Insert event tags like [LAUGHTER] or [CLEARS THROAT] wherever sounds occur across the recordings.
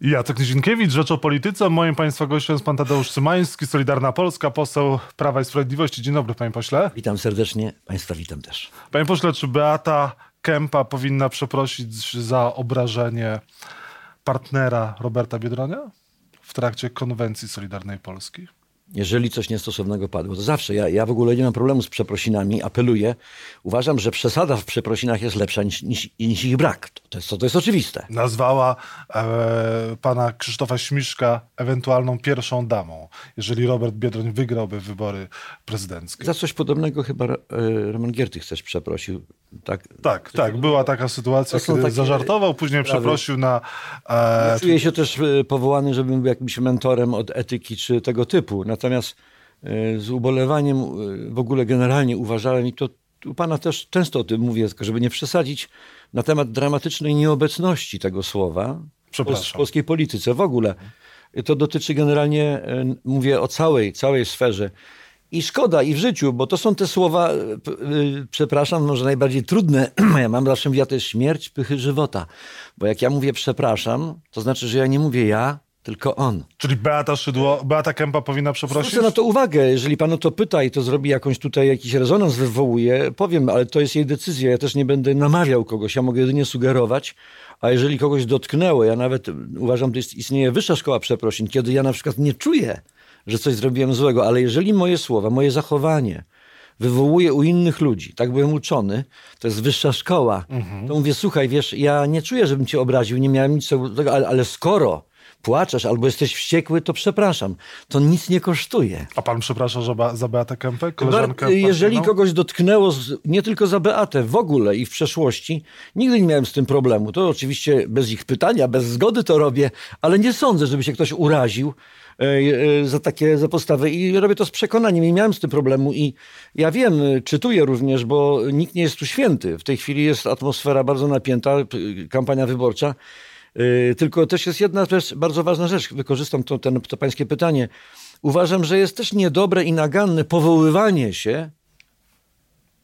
Jacek Nizinkiewicz, Rzecz o Polityce. Moim Państwa gościem jest Pan Tadeusz Cymański, Solidarna Polska, poseł Prawa i Sprawiedliwości. Dzień dobry, Panie Pośle. Witam serdecznie, Państwa witam też. Panie Pośle, czy Beata Kępa powinna przeprosić za obrażenie partnera Roberta Biedronia w trakcie konwencji Solidarnej Polski? Jeżeli coś niestosownego padło, to zawsze. Ja, ja w ogóle nie mam problemu z przeprosinami, apeluję. Uważam, że przesada w przeprosinach jest lepsza niż, niż, niż ich brak. To jest, to jest oczywiste. Nazwała e, pana Krzysztofa Śmiszka ewentualną pierwszą damą, jeżeli Robert Biedroń wygrałby wybory prezydenckie. Za coś podobnego chyba e, Roman Giertych też przeprosił. Tak, tak, tak. Była taka sytuacja, kiedy takie zażartował, później sprawy. przeprosił na... E, czuję się też e, powołany, żebym był jakimś mentorem od etyki czy tego typu. Natomiast e, z ubolewaniem e, w ogóle generalnie uważałem i to u pana też często o tym mówię, żeby nie przesadzić, na temat dramatycznej nieobecności tego słowa w polskiej polityce w ogóle. To dotyczy generalnie, e, mówię o całej, całej sferze. I szkoda, i w życiu, bo to są te słowa, przepraszam, może najbardziej trudne. [CLEARS THROAT] Ja mam zawsze mówię, to jest śmierć pychy żywota. Bo jak ja mówię przepraszam, to znaczy, że ja nie mówię ja, tylko on. Czyli Beata Szydło, Beata Kępa powinna przeprosić? Zwrócę na to uwagę. Jeżeli pan o to pyta i to zrobi jakąś tutaj jakiś rezonans wywołuje, powiem, ale to jest jej decyzja. Ja też nie będę namawiał kogoś, ja mogę jedynie sugerować. A jeżeli kogoś dotknęło, ja nawet uważam, że istnieje wyższa szkoła przeprosin, kiedy ja na przykład nie czuję, że coś zrobiłem złego, ale jeżeli moje słowa, moje zachowanie wywołuje u innych ludzi, tak byłem uczony, to jest wyższa szkoła, mhm. to mówię, słuchaj, wiesz, ja nie czuję, żebym cię obraził, nie miałem nic tego, ale, ale skoro płaczesz albo jesteś wściekły, to przepraszam. To nic nie kosztuje. A pan przeprasza za, za Beatę Kępę, koleżankę Jeżeli kogoś dotknęło, nie tylko za Beatę, w ogóle i w przeszłości, nigdy nie miałem z tym problemu. To oczywiście bez ich pytania, bez zgody to robię, ale nie sądzę, żeby się ktoś uraził e, e, za takie za postawy i robię to z przekonaniem i miałem z tym problemu i ja wiem, czytuję również, bo nikt nie jest tu święty. W tej chwili jest atmosfera bardzo napięta, kampania wyborcza tylko też jest jedna też bardzo ważna rzecz, wykorzystam to, ten, to pańskie pytanie. Uważam, że jest też niedobre i naganne powoływanie się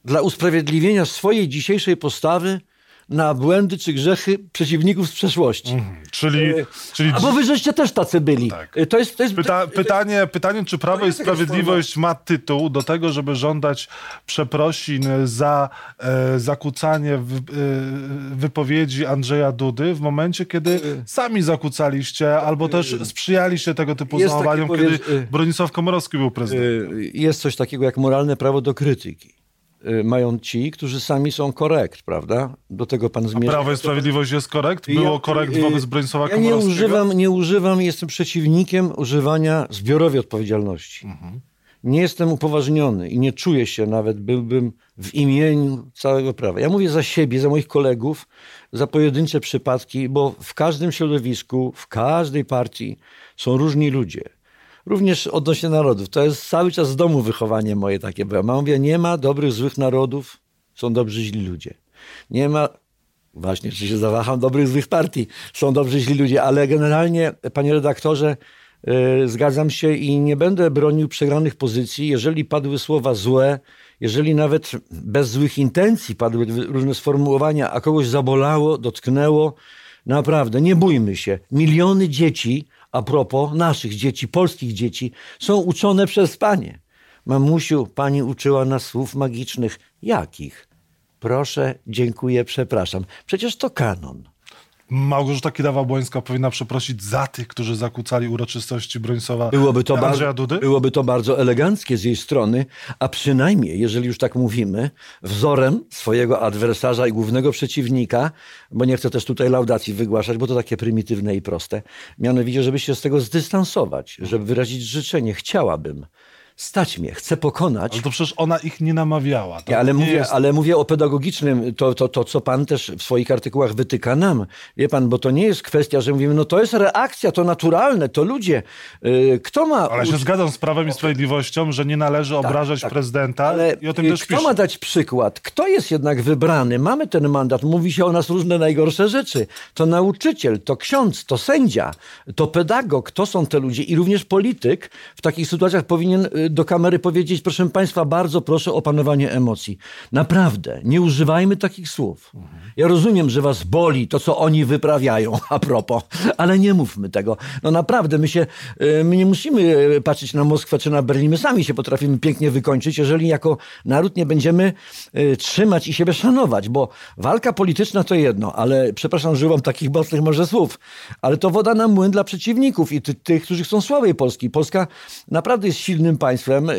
dla usprawiedliwienia swojej dzisiejszej postawy na błędy czy grzechy przeciwników z przeszłości. Mhm. Czyli, e, czyli... A bo wy żeście też tacy byli. Tak. E, to jest, to jest... Pyta, pytanie, pytanie, czy Prawo i Sprawiedliwość ma tytuł do tego, żeby żądać przeprosin za e, zakłócanie w, e, wypowiedzi Andrzeja Dudy w momencie, kiedy e, sami zakłócaliście albo też sprzyjaliście tego typu jest zachowaniom, kiedy Bronisław Komorowski był prezydentem. Jest coś takiego jak moralne prawo do krytyki. Y, mają ci, którzy sami są korekt, prawda? Do tego pan zmierza. A Prawo i Sprawiedliwość jest korekt? Było ja, korekt wobec Bronisława ja nie używam, nie używam, jestem przeciwnikiem używania zbiorowej odpowiedzialności. Mhm. Nie jestem upoważniony i nie czuję się nawet, byłbym w imieniu całego prawa. Ja mówię za siebie, za moich kolegów, za pojedyncze przypadki, bo w każdym środowisku, w każdej partii są różni ludzie również odnośnie narodów. To jest cały czas z domu wychowanie moje takie było. Mama mówię, nie ma dobrych, złych narodów, są dobrzy, źli ludzie. Nie ma, właśnie, czy się zawaham, dobrych, złych partii, są dobrzy, źli ludzie, ale generalnie, panie redaktorze, yy, zgadzam się i nie będę bronił przegranych pozycji, jeżeli padły słowa złe, jeżeli nawet bez złych intencji padły różne sformułowania, a kogoś zabolało, dotknęło, naprawdę, nie bójmy się. Miliony dzieci a propos naszych dzieci, polskich dzieci, są uczone przez panie. Mamusiu, pani uczyła nas słów magicznych. Jakich? Proszę, dziękuję, przepraszam. Przecież to kanon. Małgorzata Kidawa-Błońska powinna przeprosić za tych, którzy zakłócali uroczystości Bronisława byłoby to bardzo, Dudy? Byłoby to bardzo eleganckie z jej strony, a przynajmniej, jeżeli już tak mówimy, wzorem swojego adwersarza i głównego przeciwnika, bo nie chcę też tutaj laudacji wygłaszać, bo to takie prymitywne i proste, mianowicie, żeby się z tego zdystansować, żeby wyrazić życzenie. Chciałabym, stać mnie, chcę pokonać. Ale to przecież ona ich nie namawiała. Ja, ale, mówię, jest... ale mówię o pedagogicznym, to, to, to co pan też w swoich artykułach wytyka nam. Wie pan, bo to nie jest kwestia, że mówimy, no to jest reakcja, to naturalne, to ludzie. Yy, kto ma... Ale się zgadzam z Prawem i Sprawiedliwością, że nie należy tak, obrażać tak, prezydenta ale i o tym też Kto pisze. ma dać przykład? Kto jest jednak wybrany? Mamy ten mandat, mówi się o nas różne najgorsze rzeczy. To nauczyciel, to ksiądz, to sędzia, to pedagog, to są te ludzie i również polityk w takich sytuacjach powinien y, do kamery powiedzieć, proszę Państwa, bardzo proszę o panowanie emocji. Naprawdę, nie używajmy takich słów. Ja rozumiem, że Was boli to, co oni wyprawiają, [LAUGHS] a propos, ale nie mówmy tego. No naprawdę, my się, y, my nie musimy y, patrzeć na Moskwę czy na Berlin, my sami się potrafimy pięknie wykończyć, jeżeli jako naród nie będziemy trzymać i siebie szanować, bo walka polityczna to jedno, ale przepraszam, używam takich mocnych może słów, ale to woda na młyn dla przeciwników i ty, tych, którzy chcą słabej Polski. Polska naprawdę jest silnym państwem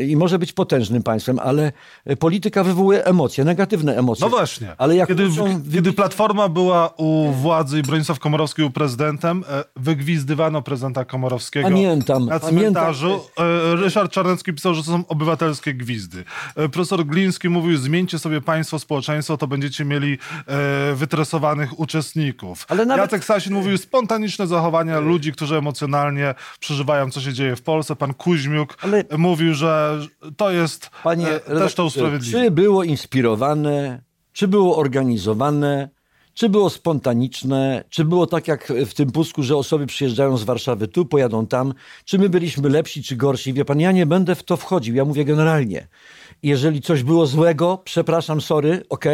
i może być potężnym państwem, ale polityka wywołuje emocje, negatywne emocje. No właśnie. Ale jak kiedy, muszą... kiedy Platforma była u władzy i Bronisław Komorowski był prezydentem, e, wygwizdywano prezydenta Komorowskiego pamiętam, na cmentarzu. Pamiętam. Ryszard Czarnecki pisał, że to są obywatelskie gwizdy. E, profesor Gliński mówił, zmieńcie sobie państwo, społeczeństwo, to będziecie mieli e, wytresowanych uczestników. Ale nawet... Jacek Sasin mówił, spontaniczne zachowania ludzi, którzy emocjonalnie przeżywają, co się dzieje w Polsce. Pan Kuźmiuk Ale... mówił, że to jest Panie, też to usprawiedliwe. Czy było inspirowane, czy było organizowane, czy było spontaniczne, czy było tak jak w tym pusku, że osoby przyjeżdżają z Warszawy tu, pojadą tam, czy my byliśmy lepsi, czy gorsi. Wie pan, ja nie będę w to wchodził, ja mówię generalnie. Jeżeli coś było złego, przepraszam, sorry, ok.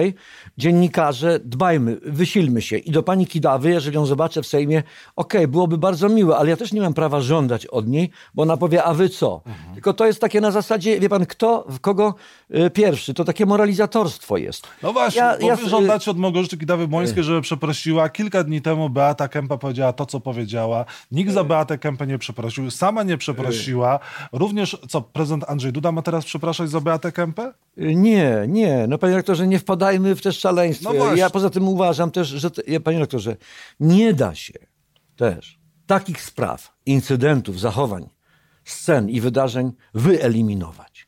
Dziennikarze, dbajmy, wysilmy się. I do pani Kidawy, jeżeli ją zobaczę w Sejmie, ok, byłoby bardzo miłe, ale ja też nie mam prawa żądać od niej, bo ona powie, a wy co? Mhm. Tylko to jest takie na zasadzie, wie pan, kto, w kogo y, pierwszy. To takie moralizatorstwo jest. No właśnie, ja, bo ja, wy żądacie od Małgorzaty Kidawy-Błońskiej, żeby przeprosiła. Kilka dni temu Beata Kępa powiedziała to, co powiedziała. Nikt za Beatę Kępę nie przeprosił. Sama nie przeprosiła. Również, co prezydent Andrzej Duda ma teraz przepraszać za Beatę Kępę? Nie, nie. No panie rektorze, nie wpadajmy w te szaleństwo. No ja poza tym uważam też, że, te, panie rektorze, nie da się też takich spraw, incydentów, zachowań, scen i wydarzeń wyeliminować.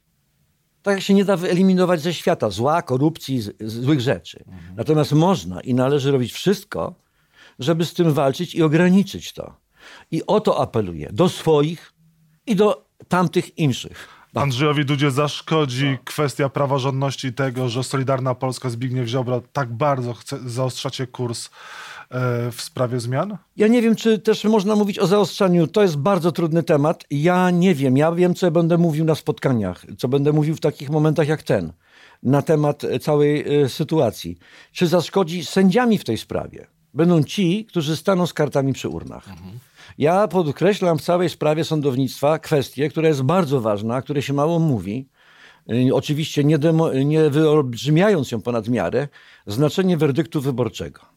Tak się nie da wyeliminować ze świata zła, korupcji, z, złych rzeczy. Mhm. Natomiast można i należy robić wszystko, żeby z tym walczyć i ograniczyć to. I o to apeluję do swoich i do tamtych inszych. Andrzejowi Dudzie zaszkodzi no. kwestia praworządności tego, że Solidarna Polska Zbigniew Ziobro tak bardzo chce, zaostrzacie kurs w sprawie zmian? Ja nie wiem, czy też można mówić o zaostrzaniu. To jest bardzo trudny temat. Ja nie wiem. Ja wiem, co będę mówił na spotkaniach, co będę mówił w takich momentach jak ten, na temat całej e, sytuacji. Czy zaszkodzi sędziami w tej sprawie? Będą ci, którzy staną z kartami przy urnach. Mhm. Ja podkreślam w całej sprawie sądownictwa kwestię, która jest bardzo ważna, o której się mało mówi. Oczywiście nie, demo, nie wyolbrzymiając ją ponad miarę, znaczenie werdyktu wyborczego.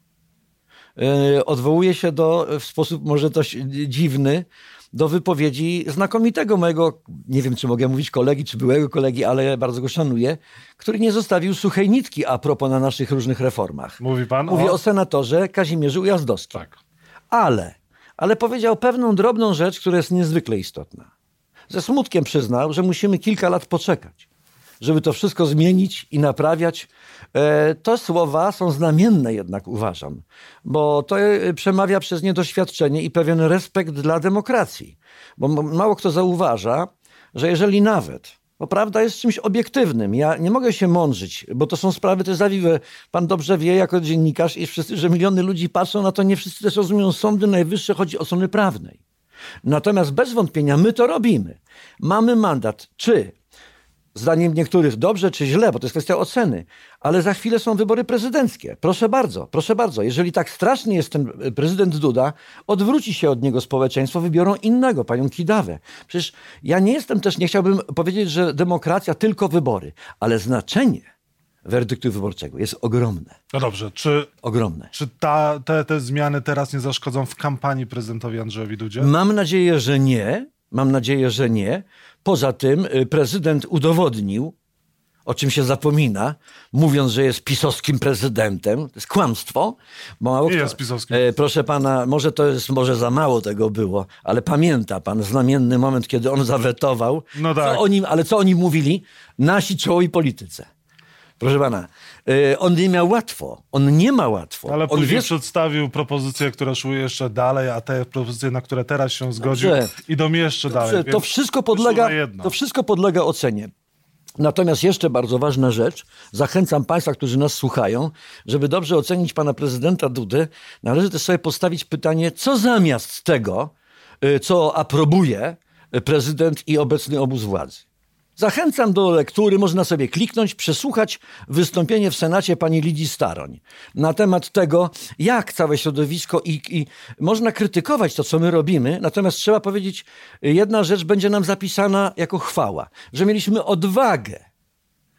Y, odwołuję się do, w sposób może dość dziwny, do wypowiedzi znakomitego mojego, nie wiem czy mogę mówić kolegi, czy byłego kolegi, ale bardzo go szanuję, który nie zostawił suchej nitki a propos na naszych różnych reformach. Mówi pan? Mówię o, o senatorze Kazimierzu Ujazdowskim. Tak. Ale ale powiedział pewną drobną rzecz, która jest niezwykle istotna. Ze smutkiem przyznał, że musimy kilka lat poczekać, żeby to wszystko zmienić i naprawiać. E, te słowa są znamienne jednak, uważam, bo to e, przemawia przez nie doświadczenie i pewien respekt dla demokracji. Bo mało kto zauważa, że jeżeli nawet bo prawda jest czymś obiektywnym. Ja nie mogę się mądrzyć, bo to są sprawy też zawiłe. Pan dobrze wie, jako dziennikarz, i wszyscy, że miliony ludzi patrzą na to, nie wszyscy też rozumieją sądy najwyższe, chodzi o strony prawnej. Natomiast bez wątpienia my to robimy. Mamy mandat, czy zdaniem niektórych dobrze czy źle, bo to jest kwestia oceny, ale za chwilę są wybory prezydenckie. Proszę bardzo, proszę bardzo. Jeżeli tak straszny jest ten prezydent Duda, odwróci się od niego społeczeństwo, wybiorą innego, panią Kidawę. Przecież ja nie jestem też, nie chciałbym powiedzieć, że demokracja tylko wybory, ale znaczenie werdyktu wyborczego jest ogromne. No dobrze, czy, ogromne. czy ta, te, te zmiany teraz nie zaszkodzą w kampanii prezydentowi Andrzejowi Dudzie? Mam nadzieję, że nie. Mam nadzieję, że nie. Poza tym y, prezydent udowodnił, o czym się zapomina, mówiąc, że jest pisowskim prezydentem. To jest kłamstwo. Bo mało jest pisowskim. E, proszę pana, może to jest, może za mało tego było, ale pamięta pan znamienny moment, kiedy on zawetował. No tak. Co oni, ale co oni mówili? Nasi czołowi polityce. Proszę pana, on nie miał łatwo. On nie ma łatwo. Ale on później wie... przedstawił propozycje, które szły jeszcze dalej, a te propozycje, na które teraz się zgodził, Dobrze. idą jeszcze Dobrze. dalej. To wszystko, podlega, to wszystko podlega ocenie. Natomiast jeszcze bardzo ważna rzecz, zachęcam Państwa, którzy nas słuchają, żeby dobrze ocenić pana prezydenta Dudy, należy też sobie postawić pytanie, co zamiast tego, e, co aprobuje prezydent i obecny obóz władzy. Zachęcam do lektury, można sobie kliknąć, przesłuchać wystąpienie w Senacie pani Lidii Staroń na temat tego, jak całe środowisko i, i można krytykować to, co my robimy, natomiast trzeba powiedzieć, jedna rzecz będzie nam zapisana jako chwała, że mieliśmy odwagę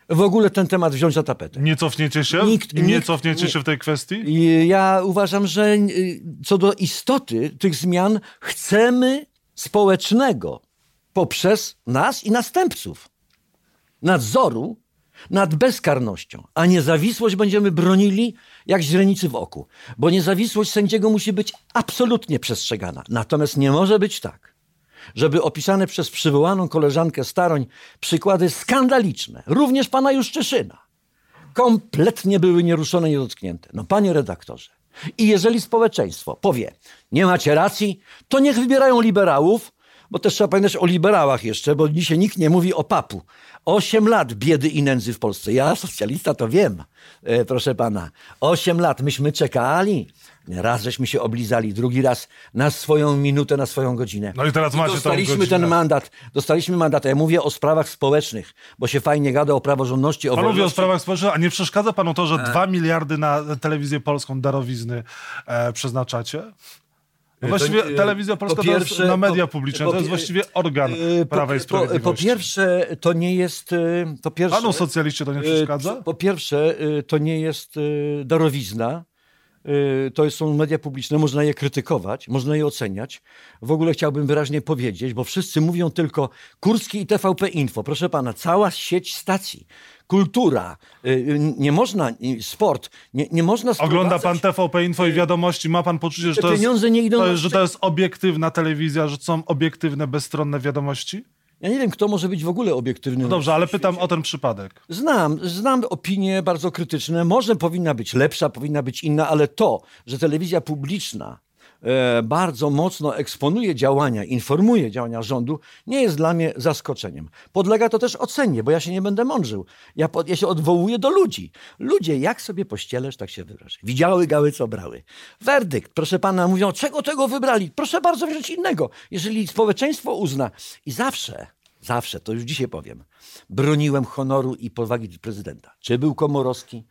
w ogóle ten temat wziąć za tapetę. Nie cofniecie się? Nikt- nie nikt- cofniecie nie. się w tej kwestii? Ja uważam, że y, co do istoty tych zmian chcemy społecznego poprzez nas i następców nadzoru nad bezkarnością, a niezawisłość będziemy bronili jak źrenicy w oku, bo niezawisłość sędziego musi być absolutnie przestrzegana. Natomiast nie może być tak, żeby opisane przez przywołaną koleżankę Staroń przykłady skandaliczne, również pana Juszczyszyna, kompletnie były nieruszone, niedotknięte. No panie redaktorze, i jeżeli społeczeństwo powie, nie macie racji, to niech wybierają liberałów, bo też trzeba pamiętać o liberałach jeszcze, bo dzisiaj nikt nie mówi o papu. Osiem lat biedy i nędzy w Polsce. Ja, socjalista, to wiem, e, proszę pana. Osiem lat myśmy czekali. Raz żeśmy się oblizali, drugi raz na swoją minutę, na swoją godzinę. No i teraz macie tą dostaliśmy ten mandat. Dostaliśmy mandat. Ja mówię o sprawach społecznych, bo się fajnie gada o praworządności, o Pan mówi o sprawach społecznych, a nie przeszkadza panu to, że dwa miliardy na telewizję polską darowizny e, przeznaczacie? No właściwie to, telewizja polska po to jest pierwsze- na media po- publiczne, po to jest właściwie organ Yy, Prawa i po, po, Sprawiedliwości. po pierwsze, to nie jest. yy, Po pierwsze, Panu socjaliście to nie yy, przeszkadza? Po pierwsze, to nie jest darowizna. Yy, To są media publiczne, można je krytykować, można je oceniać. W ogóle chciałbym wyraźnie powiedzieć, bo wszyscy mówią tylko Kurski i TVP Info. Proszę pana, cała sieć stacji, kultura, yy, nie można, sport, nie, nie można Ogląda pan TVP Info i wiadomości, ma pan poczucie, że to jest, pieniądze nie idą to jest, że to jest obiektywna telewizja, że są obiektywne, bezstronne wiadomości? Ja nie wiem, kto może być w ogóle obiektywny. No dobrze, ale pytam o ten przypadek. Znam, znam opinie bardzo krytyczne. Może powinna być lepsza, powinna być inna, ale to, że telewizja publiczna bardzo mocno eksponuje działania, informuje działania rządu, nie jest dla mnie zaskoczeniem. Podlega to też ocenie, bo ja się nie będę mądrzył. Ja, ja się odwołuję do ludzi. Ludzie, jak sobie pościelesz, tak się wyrażę. Widziały gały, co brały. Werdykt, proszę pana, mówią, czego tego wybrali? Proszę bardzo wziąć innego. Jeżeli społeczeństwo uzna i zawsze Zawsze, to już dzisiaj powiem, broniłem honoru i powagi prezydenta. Czy był Komorowski, e,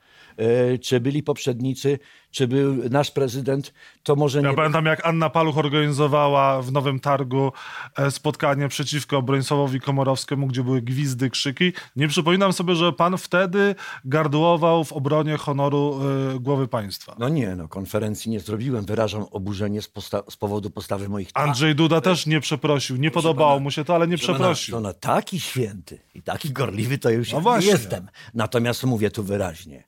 czy byli poprzednicy, czy był nasz prezydent, to może Ja nie... pamiętam, jak Anna Paluch organizowała w Nowym Targu e, spotkanie przeciwko Bronisławowi Komorowskiemu, gdzie były gwizdy, krzyki. Nie przypominam sobie, że pan wtedy gardłował w obronie honoru e, głowy państwa. No nie, no konferencji nie zrobiłem, wyrażam oburzenie z, posta- z powodu postawy moich twarzy. Andrzej Duda też nie przeprosił. Nie podobało pana- mu się to, ale nie przeprosił. To na taki święty i taki gorliwy to już No ja nie jestem. Natomiast mówię tu wyraźnie.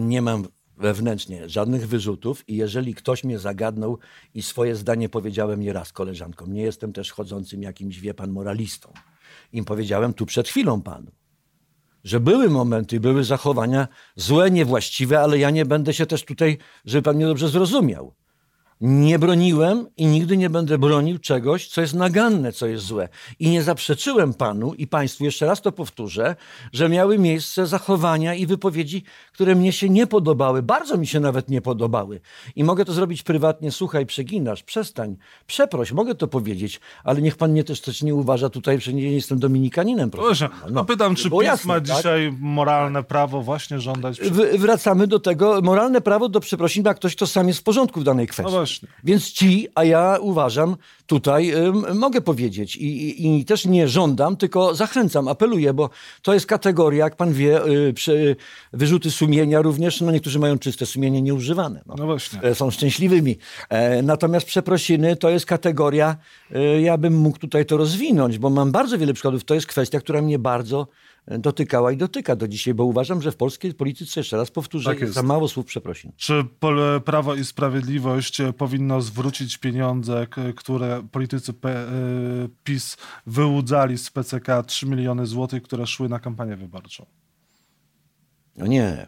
Nie mam wewnętrznie żadnych wyrzutów i jeżeli ktoś mnie zagadnął i swoje zdanie powiedziałem nieraz koleżankom, nie jestem też chodzącym jakimś, wie pan, moralistą. Im powiedziałem tu przed chwilą panu, że były momenty, były zachowania złe, niewłaściwe, ale ja nie będę się też tutaj, żeby pan mnie dobrze zrozumiał. Nie broniłem i nigdy nie będę bronił czegoś, co jest naganne, co jest złe. I nie zaprzeczyłem panu i państwu, jeszcze raz to powtórzę, że miały miejsce zachowania i wypowiedzi, które mnie się nie podobały, bardzo mi się nawet nie podobały. I mogę to zrobić prywatnie, słuchaj, przeginasz, przestań, przeproś, mogę to powiedzieć, ale niech pan mnie też też nie uważa tutaj, że nie jestem dominikaninem. proszę pana. no, pytam, czy PiS jasne, ma tak? dzisiaj moralne prawo właśnie żądać... W- wracamy do tego, moralne prawo do przeprosin ma ktoś, kto sam jest w porządku w danej kwestii. No Więc ci, a ja uważam, tutaj ym, mogę powiedzieć i, i, i też nie żądam, tylko zachęcam, apeluję, bo to jest kategoria, jak pan wie, y, przy, wyrzuty sumienia również, no niektórzy mają czyste sumienie nieużywane. No. No właśnie. E, Są szczęśliwymi. E, Natomiast przeprosiny to jest kategoria, e, ja bym mógł tutaj to rozwinąć, bo mam bardzo wiele przykładów. To jest kwestia, która mnie bardzo dotykała i dotyka do dzisiaj, bo uważam, że w polskiej polityce, jeszcze raz powtórzę, Tak jest za mało słów przeprosin. Czy Prawo i Sprawiedliwość e, powinno zwrócić pieniądze, które politycy e, PiS wyłudzali z PCK 3 miliony złotych, które szły na kampanię wyborczą? No nie.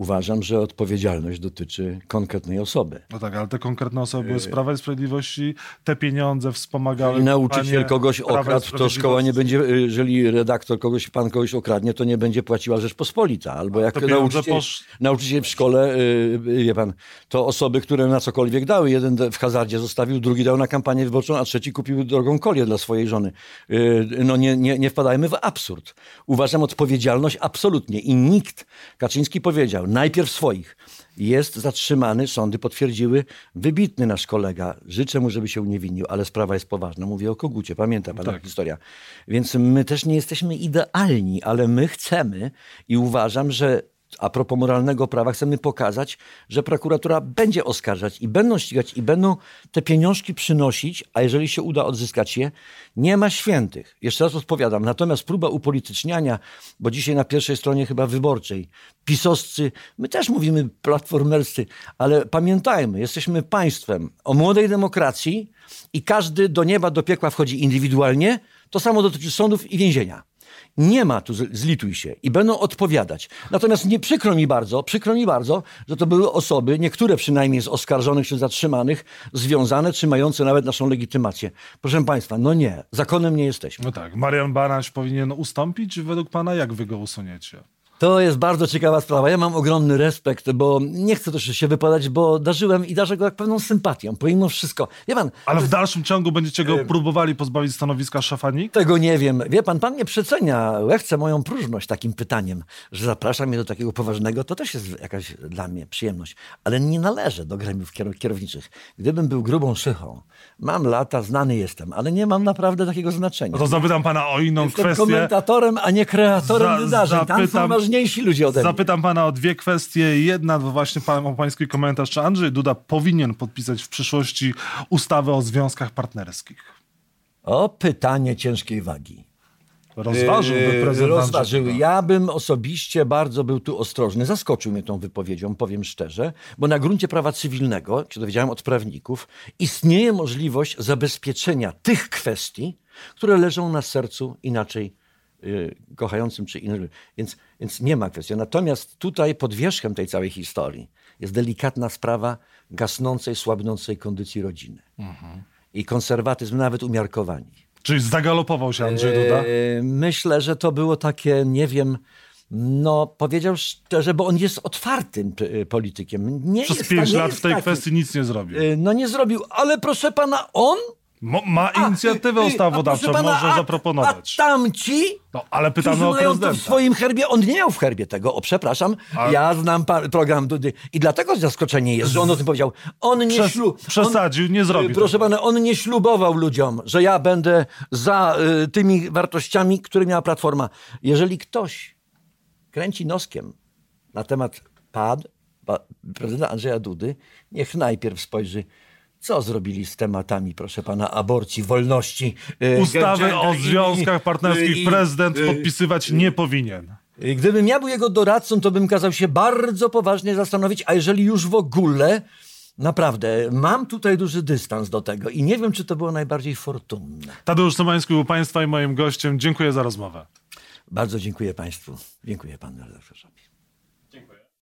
Uważam, że odpowiedzialność dotyczy konkretnej osoby. No tak, ale te konkretne osoby z Prawa i Sprawiedliwości, te pieniądze wspomagały... Jeżeli nauczyciel kogoś okradł, to szkoła nie będzie, jeżeli redaktor kogoś, pan kogoś okradnie, to nie będzie płaciła Rzeczpospolita. Albo jak nauczyciel, posz- nauczyciel w szkole, y, wie pan, to osoby, które na cokolwiek dały. Jeden w hazardzie zostawił, drugi dał na kampanię wyborczą, a trzeci kupił drogą kolię dla swojej żony. Y, No nie, nie, nie wpadajmy w absurd. Uważam odpowiedzialność absolutnie. I nikt, Kaczyński powiedział, najpierw swoich, jest zatrzymany, sądy potwierdziły, wybitny nasz kolega. Życzę mu, żeby się uniewinnił, ale sprawa jest poważna. Mówię o Kogucie, pamięta pan Tak. historia. Więc my też nie jesteśmy idealni, ale my chcemy i uważam, że a propos moralnego prawa, chcemy pokazać, że prokuratura będzie oskarżać i będą ścigać i będą te pieniążki przynosić, a jeżeli się uda odzyskać je, nie ma świętych. Jeszcze raz odpowiadam. Natomiast próba upolityczniania, bo dzisiaj na pierwszej stronie chyba wyborczej, pisowscy, my też mówimy platformerscy, ale pamiętajmy, jesteśmy państwem o młodej demokracji i każdy do nieba, do piekła wchodzi indywidualnie. To samo dotyczy sądów i więzienia. Nie ma tu, zlituj się i będą odpowiadać. Natomiast nie przykro mi bardzo, przykro mi bardzo, że to były osoby, niektóre przynajmniej z oskarżonych czy zatrzymanych, związane czy mające nawet naszą legitymację. Proszę Państwa, no nie, zakonem nie jesteśmy. No tak, Marian Banaś powinien ustąpić według pana? Jak wy go usuniecie? To jest bardzo ciekawa sprawa. Ja mam ogromny respekt, bo nie chcę też się wypadać, bo darzyłem i darzę go jak pewną sympatią, pomimo wszystko. Wie pan, Ale w dalszym ciągu będziecie go próbowali pozbawić stanowiska szefa NIK? Tego nie wiem. Wie pan, pan nie przecenia łechce moją próżność takim pytaniem, że zaprasza mnie do takiego poważnego, to też jest jakaś dla mnie przyjemność. Ale nie należę do gremiów kier- kierowniczych. Gdybym był grubą szychą, mam lata, znany jestem, ale nie mam naprawdę takiego znaczenia. No to zapytam pana o inną Jestem kwestię. komentatorem, a nie kreatorem Za- wydarzeń. Tam są zapytam- ważniejsi ludzie ode mnie. Zapytam pana o dwie kwestie. Jedna to właśnie pan, o pański komentarz. Czy Andrzej Duda powinien podpisać w przyszłości ustawę o związkach partnerskich? O, pytanie ciężkiej wagi. Rozważyłby prezydent Rozważył. Ja bym osobiście bardzo był tu ostrożny. Zaskoczył mnie tą wypowiedzią, powiem szczerze, bo na gruncie prawa cywilnego, się dowiedziałem od prawników, istnieje możliwość zabezpieczenia tych kwestii, które leżą na sercu inaczej kochającym czy innym. Więc, więc nie ma kwestii. Natomiast tutaj pod wierzchem tej całej historii jest delikatna sprawa gasnącej, słabnącej kondycji rodziny. Mhm. I konserwatyzm, nawet umiarkowani. Czyli zagalopował się Andrzej Duda? E, Myślę, że to było takie, nie wiem, no powiedział szczerze, bo on jest otwartym p- politykiem. Nie Przez jest, pięć lat w tej taki. kwestii nic nie zrobił. E, No nie zrobił, ale proszę pana, on Mo, ma inicjatywę A, y, y, ustawodawczą, a pana, może a- zaproponować. A tamci, No, ale pytamy o to w prezydenta. swoim herbie, on nie miał w herbie tego, o przepraszam, A- ja znam program Dudy i dlatego zaskoczenie jest, że on o tym powiedział. On nie Przes- ślu... przesadził, nie zrobił Y, Proszę tego. pana, on nie ślubował ludziom, że ja będę za y, tymi wartościami, które miała Platforma. Jeżeli ktoś kręci noskiem na temat PAD, pa, prezydenta Andrzeja Dudy, niech najpierw spojrzy, co zrobili z tematami, proszę pana, aborcji, wolności. y, Ustawy o związkach partnerskich i- prezydent y, podpisywać nie powinien. y, Gdybym ja był jego doradcą, to bym kazał się bardzo poważnie zastanowić, a jeżeli już w ogóle, naprawdę, mam tutaj duży dystans do tego i nie wiem, czy to było najbardziej fortunne. Tadeusz Somański był państwa i moim gościem. Dziękuję za rozmowę. Bardzo dziękuję Państwu. Dziękuję Panu redaktorze.